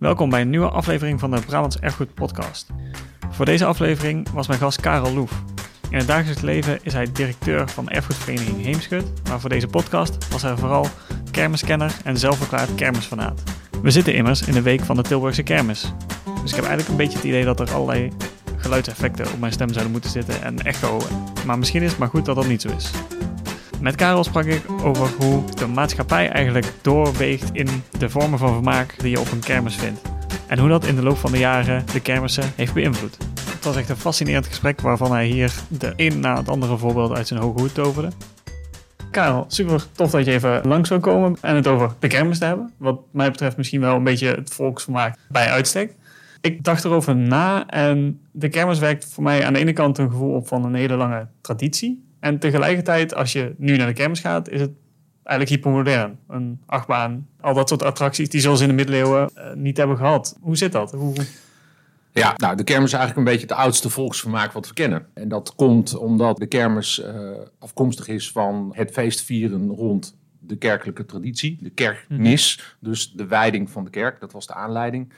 Welkom bij een nieuwe aflevering van de Brabants Erfgoed Podcast. Voor deze aflevering was mijn gast Karel Loef. In het dagelijks leven is hij directeur van erfgoedvereniging Heemschut, maar voor deze podcast was hij vooral kermiskenner en zelfverklaard kermisfanaat. We zitten immers in de week van de Tilburgse kermis. Dus ik heb eigenlijk een beetje het idee dat er allerlei geluidseffecten op mijn stem zouden moeten zitten en echo. Maar misschien is het maar goed dat dat niet zo is. Met Karel sprak ik over hoe de maatschappij eigenlijk doorweegt in de vormen van vermaak die je op een kermis vindt. En hoe dat in de loop van de jaren de kermissen heeft beïnvloed. Het was echt een fascinerend gesprek waarvan hij hier de een na het andere voorbeeld uit zijn hoge hoed toverde. Karel, super tof dat je even langs zou komen en het over de kermis te hebben. Wat mij betreft misschien wel een beetje het volksvermaak bij uitstek. Ik dacht erover na en de kermis werkt voor mij aan de ene kant een gevoel op van een hele lange traditie. En tegelijkertijd, als je nu naar de kermis gaat, is het eigenlijk hypermodern. Een achtbaan, al dat soort attracties die zoals in de middeleeuwen uh, niet hebben gehad. Hoe zit dat? Hoe... Ja, nou, de kermis is eigenlijk een beetje het oudste volksvermaak wat we kennen. En dat komt omdat de kermis uh, afkomstig is van het feestvieren rond de kerkelijke traditie, de kerkmis, dus de wijding van de kerk, dat was de aanleiding.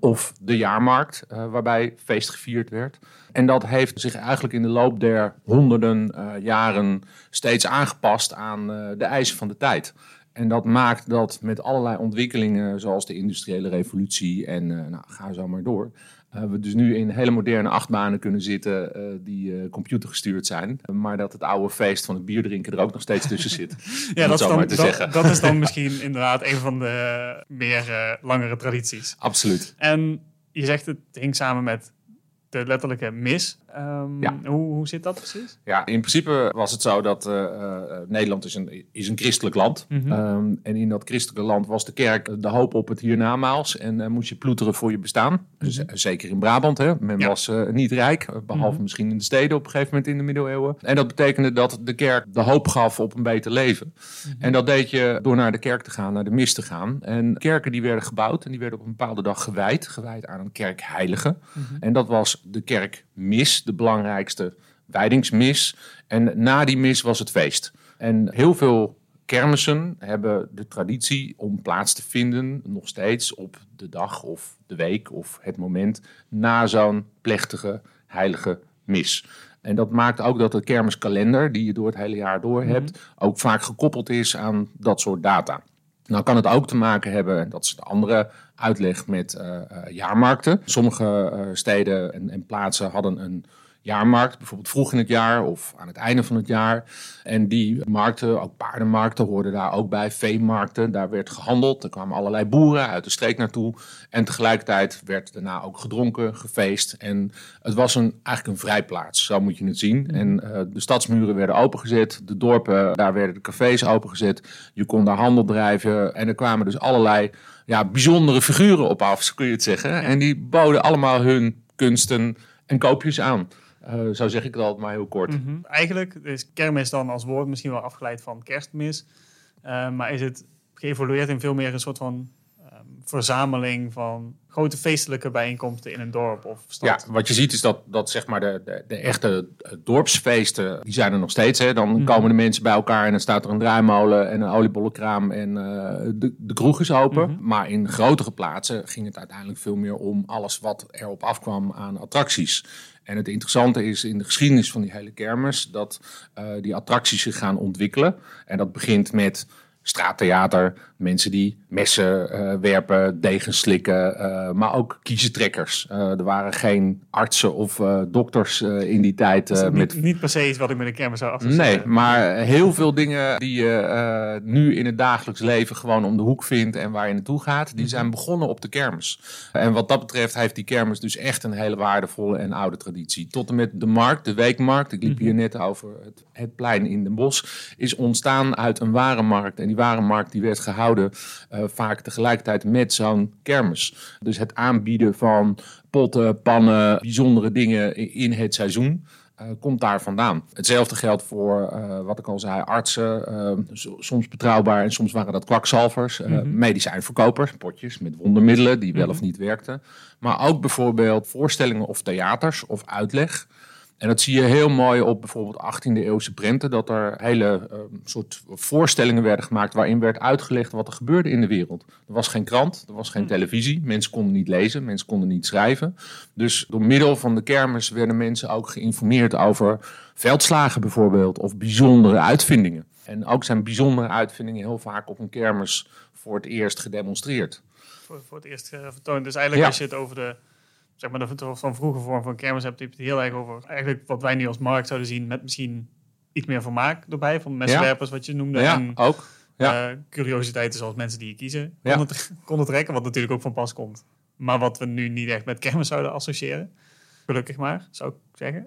Of de jaarmarkt, uh, waarbij feest gevierd werd. En dat heeft zich eigenlijk in de loop der honderden uh, jaren steeds aangepast aan uh, de eisen van de tijd. En dat maakt dat met allerlei ontwikkelingen, zoals de industriële revolutie en nou, ga zo maar door, we dus nu in hele moderne achtbanen kunnen zitten uh, die computergestuurd zijn. Maar dat het oude feest van het bierdrinken er ook nog steeds tussen zit. ja, dat is, dan, dat, dat is, dan, misschien inderdaad een van de meer langere tradities. Absoluut. En je zegt het hing samen met de letterlijke mis. Um, ja. hoe, hoe zit dat precies? Ja, in principe was het zo dat uh, uh, Nederland is een, is een christelijk land. Mm -hmm. um, en in dat christelijke land was de kerk de hoop op het hiernamaals. En uh, moest je ploeteren voor je bestaan. Mm -hmm. dus, zeker in Brabant. Hè. Men ja. was niet rijk, behalve -hmm. misschien in de steden op een gegeven moment in de middeleeuwen. En dat betekende dat de kerk de hoop gaf op een beter leven. En dat deed je door naar de kerk te gaan, naar de mis te gaan. En kerken die werden gebouwd en die werden op een bepaalde dag gewijd. Gewijd aan een kerkheilige. En dat was de kerkmis de belangrijkste wijdingsmis. En na die mis was het feest. En heel veel kermissen hebben de traditie om plaats te vinden, nog steeds op de dag of de week of het moment na zo'n plechtige heilige mis. En dat maakt ook dat de kermiskalender, die je door het hele jaar door hebt, -hmm. ook vaak gekoppeld is aan dat soort data. Nou kan het ook te maken hebben, en dat is de andere uitleg, met uh, jaarmarkten. Sommige uh, steden en, en plaatsen hadden een jaarmarkt, bijvoorbeeld vroeg in het jaar of aan het einde van het jaar. En die markten, ook paardenmarkten, hoorden daar ook bij, veemarkten. Daar werd gehandeld, er kwamen allerlei boeren uit de streek naartoe. En tegelijkertijd werd daarna ook gedronken, gefeest. En het was een, eigenlijk een vrijplaats, zo moet je het zien. En uh, de stadsmuren werden opengezet, de dorpen, daar werden de cafés opengezet. Je kon daar handel drijven en er kwamen dus allerlei ja, bijzondere figuren op af, kun je het zeggen. En die boden allemaal hun kunsten en koopjes aan. Uh, zo zeg ik het altijd maar heel kort. -hmm. Eigenlijk is kermis dan als woord misschien wel afgeleid van kerstmis. Uh, maar is het geëvolueerd in veel meer een soort van um, verzameling van grote feestelijke bijeenkomsten in een dorp of stad? Ja, wat je ziet is dat, dat zeg maar de, de, de echte dorpsfeesten, die zijn er nog steeds. Hè. Dan mm -hmm. komen de mensen bij elkaar en dan staat er een draaimolen en een oliebollenkraam en uh, de, de kroeg is open. Mm -hmm. Maar in grotere plaatsen ging het uiteindelijk veel meer om alles wat erop afkwam aan attracties. En het interessante is in de geschiedenis van die hele kermis dat uh, die attracties zich gaan ontwikkelen. En dat begint met straattheater, mensen die messen uh, werpen, degens slikken, uh, maar ook kiezentrekkers. Uh, er waren geen artsen of dokters in die tijd. Dus met... niet, niet per se iets wat ik met een kermis zou associëren. Nee, maar heel veel dingen die je nu in het dagelijks leven gewoon om de hoek vindt en waar je naartoe gaat, die zijn begonnen op de kermis. En wat dat betreft heeft die kermis dus echt een hele waardevolle en oude traditie. Tot en met de markt, de weekmarkt, ik liep hier net over het, het plein in Den Bosch, is ontstaan uit een warenmarkt. En die warenmarkt die werd gehouden uh, vaak tegelijkertijd met zo'n kermis. Dus het aanbieden van potten, pannen, bijzondere dingen in het seizoen. Uh, komt daar vandaan. Hetzelfde geldt voor, uh, wat ik al zei, artsen, uh, soms betrouwbaar en soms waren dat kwakzalvers, mm -hmm. medicijnverkopers, potjes met wondermiddelen die wel mm -hmm. of niet werkten. Maar ook bijvoorbeeld voorstellingen of theaters of uitleg. En dat zie je heel mooi op bijvoorbeeld 18e eeuwse prenten, dat er hele uh, soort voorstellingen werden gemaakt waarin werd uitgelegd wat er gebeurde in de wereld. Er was geen krant, er was geen hm. televisie, mensen konden niet lezen, mensen konden niet schrijven. Dus door middel van de kermis werden mensen ook geïnformeerd over veldslagen bijvoorbeeld of bijzondere uitvindingen. En ook zijn bijzondere uitvindingen heel vaak op een kermis voor het eerst gedemonstreerd. Voor, voor het eerst uh, vertoond. Dus eigenlijk als je het over de zeg maar, de, van vroege vorm van kermis hebt, heb je het heel erg over eigenlijk wat wij nu als markt zouden zien, met misschien iets meer vermaak erbij, van meswerpers, wat je noemde. Ja, en, ook. Ja. Uh, curiositeiten zoals mensen die je kiezen, konden, ja. trekken, wat natuurlijk ook van pas komt. Maar wat we nu niet echt met kermis zouden associëren. Gelukkig maar, zou ik zeggen.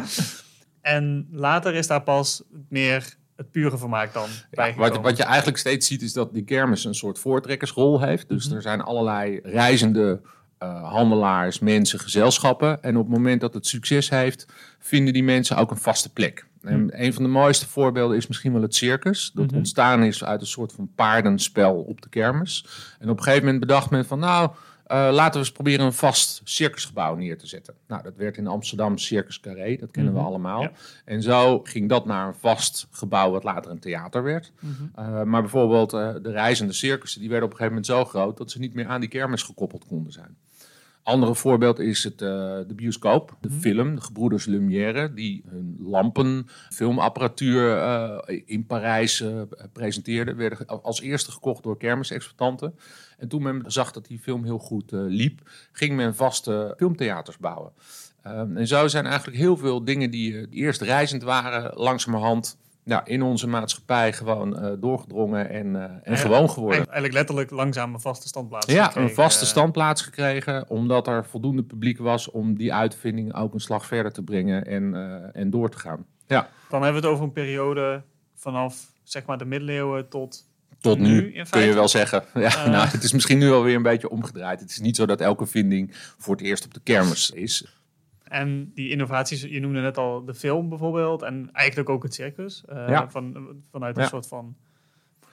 en later is daar pas meer het pure vermaak dan ja, wat, wat, je eigenlijk steeds ziet is dat die kermis een soort voortrekkersrol heeft. Dus mhm. er zijn allerlei reizende uh, handelaars, mensen, gezelschappen. En op het moment dat het succes heeft, vinden die mensen ook een vaste plek. En mhm. een van de mooiste voorbeelden is misschien wel het circus. Dat mhm. ontstaan is uit een soort van paardenspel op de kermis. En op een gegeven moment bedacht men van nou, uh, laten we eens proberen een vast circusgebouw neer te zetten. Nou, dat werd in Amsterdam Circus Carré, dat kennen we mhm. allemaal. En zo ging dat naar een vast gebouw wat later een theater werd. Mhm. Eh, maar bijvoorbeeld uh, de reizende circussen, die werden op een gegeven moment zo groot dat ze niet meer aan die kermis gekoppeld konden zijn. Andere voorbeeld is het, uh, de bioscoop, de mhm. film, de gebroeders Lumière, die hun lampen, filmapparatuur uh, in Parijs uh, presenteerden, werden als eerste gekocht door kermisexploitanten. En toen men zag dat die film heel goed liep, ging men vaste filmtheaters bouwen. Ehm, en zo zijn eigenlijk heel veel dingen die eerst reizend waren, langzamerhand ja, in onze maatschappij gewoon uh, doorgedrongen en, uh, en gewoon geworden. Eigenlijk letterlijk langzaam een vaste standplaats ja, gekregen. een vaste standplaats gekregen, omdat er voldoende publiek was om die uitvinding ook een slag verder te brengen en, uh, en door te gaan. Ja. Dan hebben we het over een periode vanaf zeg maar de middeleeuwen tot tot nu, nu kun je wel zeggen. Ja, nou, het is misschien nu alweer een beetje omgedraaid. Het is niet zo dat elke vinding voor het eerst op de kermis is. En die innovaties, je noemde net al de film bijvoorbeeld, en eigenlijk ook het circus. Uh, van, vanuit een soort van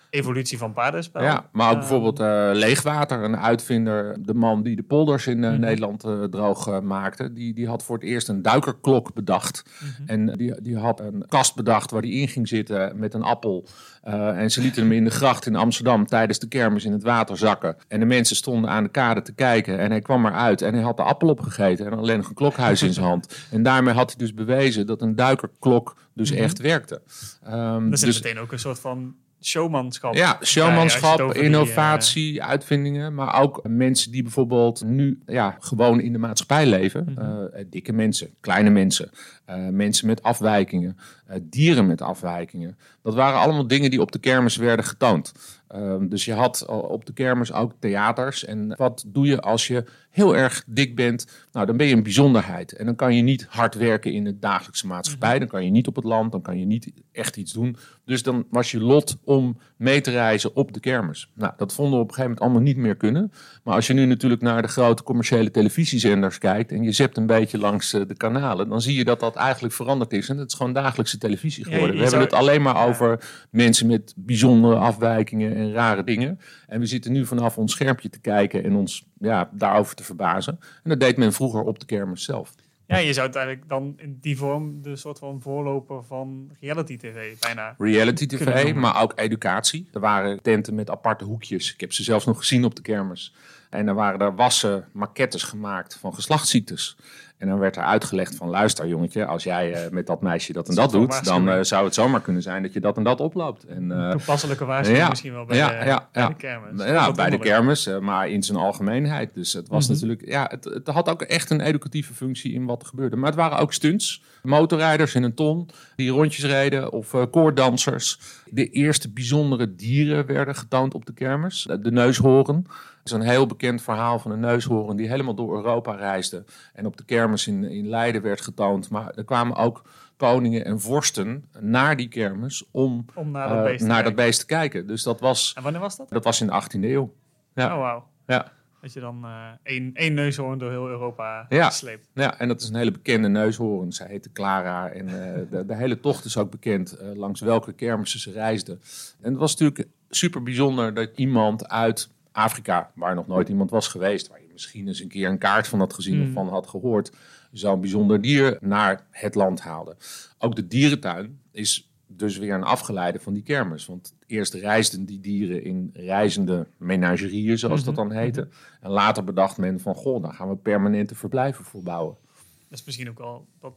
evolutie van paardenspel. Ja, maar ook uh, bijvoorbeeld uh, Leegwater, een uitvinder, de man die de polders in mm Nederland droog maakte, die, die had voor het eerst een duikerklok bedacht. Mhm. En die, die had een kast bedacht waar die in ging zitten met een appel. En ze lieten hem in de gracht in Amsterdam tijdens de kermis in het water zakken. En de mensen stonden aan de kade te kijken. En hij kwam eruit en hij had de appel opgegeten en alleen nog een klokhuis in zijn hand. En daarmee had hij dus bewezen dat een duikerklok dus mhm. echt werkte. Um, dat is dus, meteen ook een soort van showmanschap. Ja, showmanschap, innovatie, eh, uitvindingen. Maar ook mensen die bijvoorbeeld nu ja, gewoon in de maatschappij leven. Mhm. Eh, dikke mensen, kleine mensen, uh, mensen met afwijkingen, dieren met afwijkingen. Dat waren allemaal dingen die op de kermis werden getoond. Ehm, dus je had op de kermis ook theaters. En wat doe je als je heel erg dik bent? Nou, dan ben je een bijzonderheid. En dan kan je niet hard werken in de dagelijkse maatschappij. Mhm. Dan kan je niet op het land. Dan kan je niet echt iets doen. Dus dan was je lot om mee te reizen op de kermis. Nou, dat vonden we op een gegeven moment allemaal niet meer kunnen. Maar als je nu natuurlijk naar de grote commerciële televisiezenders kijkt. en je zept een beetje langs eh, de kanalen. dan zie je dat dat eigenlijk veranderd is. En het is gewoon dagelijkse televisie geworden. we hebben het alleen maar over mensen met bijzondere afwijkingen en rare dingen. En we zitten nu vanaf ons schermpje te kijken en ons ja, daarover te verbazen. En dat deed men vroeger op de kermis zelf. Ja, je zou het eigenlijk dan in die vorm de soort van voorloper van reality tv bijna. Reality tv, maar ook educatie. Er waren tenten met aparte hoekjes. Ik heb ze zelfs nog gezien op de kermis. En er waren er wassen, maquettes gemaakt van geslachtsziektes. En dan werd er uitgelegd van luister jongetje, als jij uh, met dat meisje dat en dat, doet, dan uh, zou het zomaar kunnen zijn dat je dat en dat oploopt. En, uh, Toepasselijke waarschuwing ja, misschien wel bij, ja, de, ja, bij de kermis. Ja, bij de kermis, maar in zijn algemeenheid. Dus het was mm -hmm. natuurlijk, ja, het, het, had ook echt een educatieve functie in wat er gebeurde. Maar het waren ook stunts, motorrijders in een ton die rondjes reden of koordansers. De eerste bijzondere dieren werden getoond op de kermis, de neushoorn is een heel bekend verhaal van een neushoorn die helemaal door Europa reisde. En op de kermis in, in Leiden werd getoond. Maar er kwamen ook koningen en vorsten naar die kermis om, om naar, dat, beest, naar dat beest te kijken. Dus dat was. En wanneer was dat? Dat was in de 18e eeuw. Ja. Oh, wauw. Ja. Dat je dan uh, één, één neushoorn door heel Europa ja. sleept. Ja, en dat is een hele bekende neushoorn. Zij heette Clara. En uh, de, de, hele tocht is ook bekend langs welke kermissen ze reisden. En het was natuurlijk super bijzonder dat iemand uit Afrika, waar nog nooit iemand was geweest, waar je misschien eens een keer een kaart van had gezien of van had gehoord, zo'n bijzonder dier naar het land haalde. Ook de dierentuin is dus weer een afgeleide van die kermis. Want eerst reisden die dieren in reizende menagerieën, zoals dat dan heette. En later bedacht men van, goh, dan gaan we permanente verblijven voor bouwen. Dat is misschien ook wel wat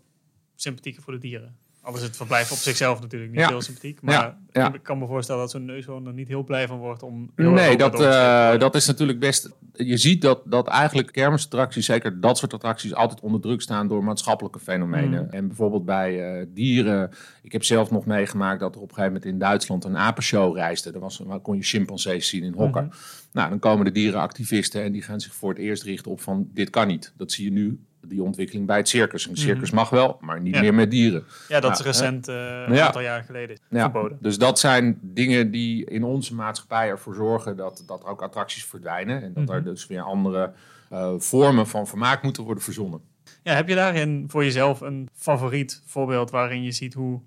sympathieker voor de dieren. Al is het verblijf op zichzelf natuurlijk niet heel sympathiek. Maar ik kan me voorstellen dat zo'n neushoorn er niet heel blij van wordt om... Nee, dat, uh, dat is natuurlijk best... Je ziet dat, dat eigenlijk kermisattracties, zeker dat soort attracties, altijd onder druk staan door maatschappelijke fenomenen. Mm. En bijvoorbeeld bij uh, dieren... Ik heb zelf nog meegemaakt dat er op een gegeven moment in Duitsland een apenshow reisde. Daar, was, kon je chimpansees zien in hokken. Mhm. Nou, dan komen de dierenactivisten en die gaan zich voor het eerst richten op van dit kan niet. Dat zie je nu die ontwikkeling bij het circus. Een circus mhm. mag wel, maar niet meer met dieren. Ja, dat is recent, uh, een aantal jaar geleden verboden. Dus dat zijn dingen die in onze maatschappij ervoor zorgen dat, dat er ook attracties verdwijnen. En dat er mhm. dus weer andere uh, vormen van vermaak moeten worden verzonnen. Ja, heb je daarin voor jezelf een favoriet voorbeeld waarin je ziet hoe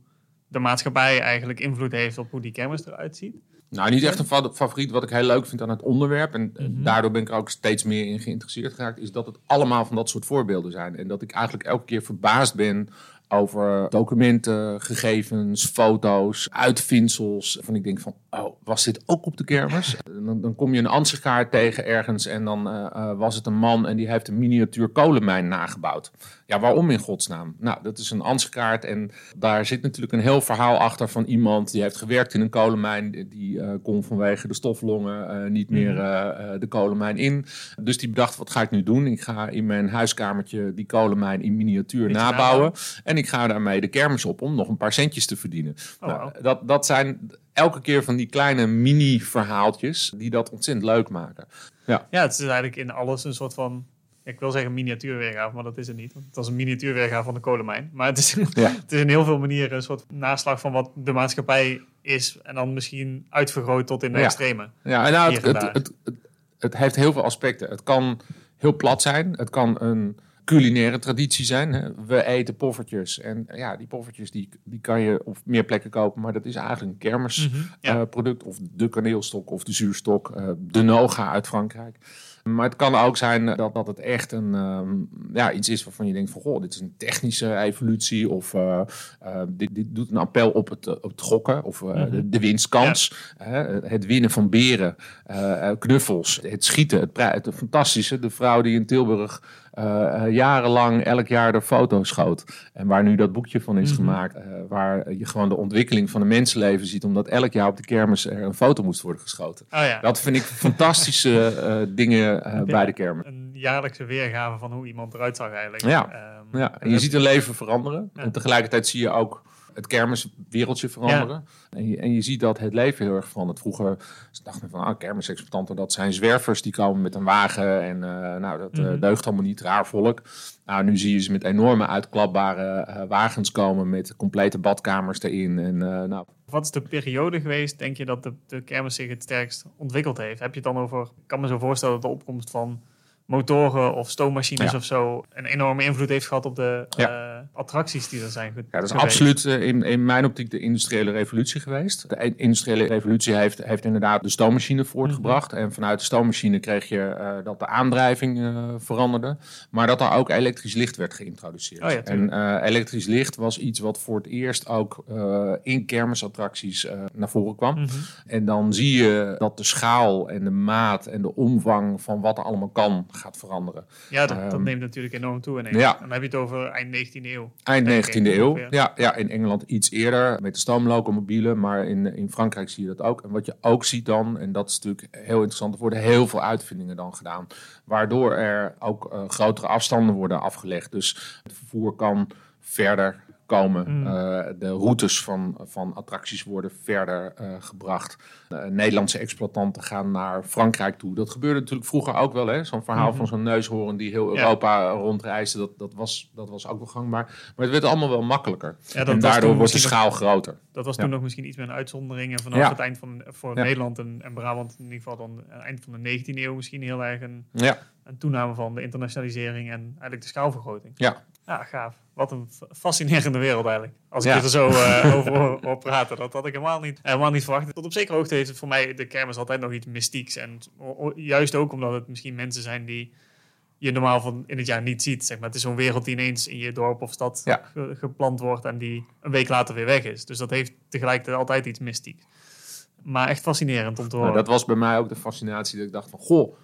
de maatschappij eigenlijk invloed heeft op hoe die kermis eruit ziet? Nou, niet echt een favoriet. Wat ik heel leuk vind aan het onderwerp, en mhm. daardoor ben ik er ook steeds meer in geïnteresseerd geraakt, is dat het allemaal van dat soort voorbeelden zijn. En dat ik eigenlijk elke keer verbaasd ben over documenten, gegevens, foto's, uitvindsels. Van ik denk van, oh, was dit ook op de kermis? Dan, dan kom je een ansichtkaart tegen ergens en dan uh, uh, was het een man en die heeft een miniatuur kolenmijn nagebouwd. Ja, waarom in godsnaam? Nou, dat is een ansichtkaart en daar zit natuurlijk een heel verhaal achter van iemand die heeft gewerkt in een kolenmijn. Die uh, kon vanwege de stoflongen niet meer mhm. de kolenmijn in. Dus die bedacht, wat ga ik nu doen? Ik ga in mijn huiskamertje die kolenmijn in miniatuur nabouwen. En ik ga daarmee de kermis op om nog een paar centjes te verdienen. Oh, nou, dat, dat zijn elke keer van die kleine mini-verhaaltjes die dat ontzettend leuk maken. Ja. ja, het is eigenlijk in alles een soort van ik wil zeggen miniatuurweergave, maar dat is het niet. Want het was een miniatuurweergave van de kolenmijn. Maar het is, het is in heel veel manieren een soort naslag van wat de maatschappij is. En dan misschien uitvergroot tot in de extreme. Ja, en nou, het, het, het, het, heeft heel veel aspecten. Het kan heel plat zijn. Het kan een culinaire traditie zijn. Hè. We eten poffertjes. En ja, die poffertjes die, die kan je op meer plekken kopen. Maar dat is eigenlijk een kermisproduct. Mhm, uh, of de kaneelstok of de zuurstok. Uh, de noga uit Frankrijk. Maar het kan ook zijn dat, dat het echt een, ehm, ja, iets is waarvan je denkt van... Goh, dit is een technische evolutie. Of uh, dit, dit doet een appel op het, op het gokken. Of mhm. de, de, winstkans. het winnen van beren. knuffels. Het schieten. Het, het fantastische. De vrouw die in Tilburg uh, jarenlang elk jaar de foto's schoot. En waar nu dat boekje van is mhm. gemaakt. Uh, waar je gewoon de ontwikkeling van een mensenleven ziet. Omdat elk jaar op de kermis er een foto moest worden geschoten. Oh ja. Dat vind ik fantastische dingen bij de kermis. Een jaarlijkse weergave van hoe iemand eruit zag eigenlijk. Ja, um, ja. en je ziet een leven veranderen. En tegelijkertijd zie je ook het kermiswereldje veranderen. En, je, en je ziet dat het leven heel erg verandert. Vroeger dachten we van ah, kermisexploitanten, dat zijn zwervers die komen met een wagen. En uh, nou, dat uh, deugt allemaal niet, raar volk. Nou, nu zie je ze met enorme uitklapbare uh, wagens komen met complete badkamers erin. En, nou. Wat is de periode geweest, denk je, dat de, de kermis zich het sterkst ontwikkeld heeft? Heb je het dan over, ik kan me zo voorstellen dat de opkomst van motoren of stoommachines of zo een enorme invloed heeft gehad op de eh, attracties die er zijn. Ja, dat is absoluut uh, in, in mijn optiek de industriële revolutie geweest. De industriële revolutie heeft, heeft inderdaad de stoommachine voortgebracht. Mhm. En vanuit de stoommachine kreeg je uh, dat de aandrijving veranderde. Maar dat er ook elektrisch licht werd geïntroduceerd. Oh, ja, en elektrisch licht was iets wat voor het eerst ook in kermisattracties naar voren kwam. Mhm. En dan zie je dat de schaal en de maat en de omvang van wat er allemaal kan gaat veranderen. Ja, dat, dat ehm, neemt natuurlijk enorm toe ineens. Ja. Dan heb je het over eind 19e eeuw. Eind 19e eeuw, ja, ja. In Engeland iets eerder met de stoomlocomobielen, maar in, in Frankrijk zie je dat ook. En wat je ook ziet dan, en dat is natuurlijk heel interessant, er worden heel veel uitvindingen dan gedaan. Waardoor er ook uh, grotere afstanden worden afgelegd. Dus het vervoer kan verder komen. Mm. Eh, de routes van, van attracties worden verder uh, gebracht. Uh, Nederlandse exploitanten gaan naar Frankrijk toe. Dat gebeurde natuurlijk vroeger ook wel. Zo'n verhaal mm-hmm. van zo'n neushoorn die heel Europa rondreisde. Dat, dat, was, dat was ook wel gangbaar. Maar het werd allemaal wel makkelijker. Ja, en daardoor wordt de schaal groter. Dat was toen nog misschien iets meer een uitzondering. En vanaf het eind van voor Nederland en, en Brabant in ieder geval dan eind van de 19e eeuw misschien heel erg een, een toename van de internationalisering en eigenlijk de schaalvergroting. Ja, Ja, gaaf. Wat een fascinerende wereld eigenlijk. Als ik er zo uh, over hoor, praten. Dat had ik helemaal niet, helemaal niet verwacht. Tot op zekere hoogte heeft het voor mij de kermis altijd nog iets mystieks. En juist ook omdat het misschien mensen zijn die je normaal van in het jaar niet ziet. Zeg maar. Het is zo'n wereld die ineens in je dorp of stad gepland wordt en die een week later weer weg is. Dus dat heeft tegelijkertijd altijd iets mystieks. Maar echt fascinerend om te nou, horen. dat was bij mij ook de fascinatie dat ik dacht van... Goh,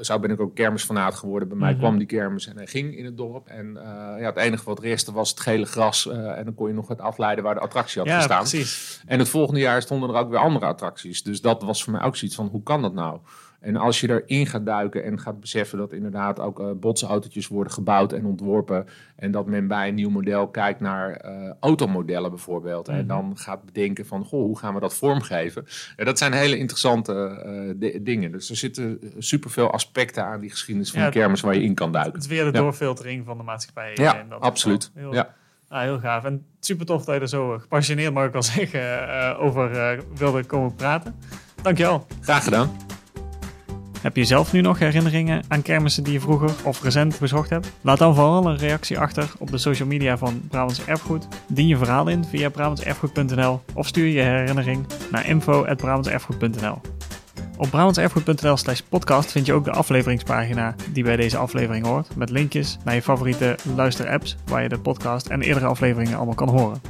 zo ben ik ook kermisfanaat geworden. Bij mij mhm. kwam die kermis en hij ging in het dorp. En uh, ja, het enige wat restte was het gele gras. Uh, en dan kon je nog het afleiden waar de attractie had ja, gestaan. Precies. En het volgende jaar stonden er ook weer andere attracties. Dus dat was voor mij ook zoiets van, hoe kan dat nou? En als je erin gaat duiken en gaat beseffen dat inderdaad ook uh, botsautootjes worden gebouwd en ontworpen. En dat men bij een nieuw model kijkt naar uh, automodellen bijvoorbeeld. En mhm. dan gaat bedenken van, goh, hoe gaan we dat vormgeven? Ja, dat zijn hele interessante uh, dingen. Dus er zitten superveel aspecten aan die geschiedenis van de kermis waar je in kan duiken. Het is weer de doorfiltering van de maatschappij. Ja, absoluut. Heel, ja. Ah, heel gaaf. En super tof dat je er zo gepassioneerd, mag ik wel zeggen, over wilde komen praten. Dankjewel. Graag gedaan. Heb je zelf nu nog herinneringen aan kermissen die je vroeger of recent bezocht hebt? Laat dan vooral een reactie achter op de social media van Brabants Erfgoed. Dien je verhaal in via brabantserfgoed.nl of stuur je herinnering naar info.brabantserfgoed.nl. Op brabantserfgoed.nl slash podcast vind je ook de afleveringspagina die bij deze aflevering hoort. Met linkjes naar je favoriete luisterapps waar je de podcast en eerdere afleveringen allemaal kan horen.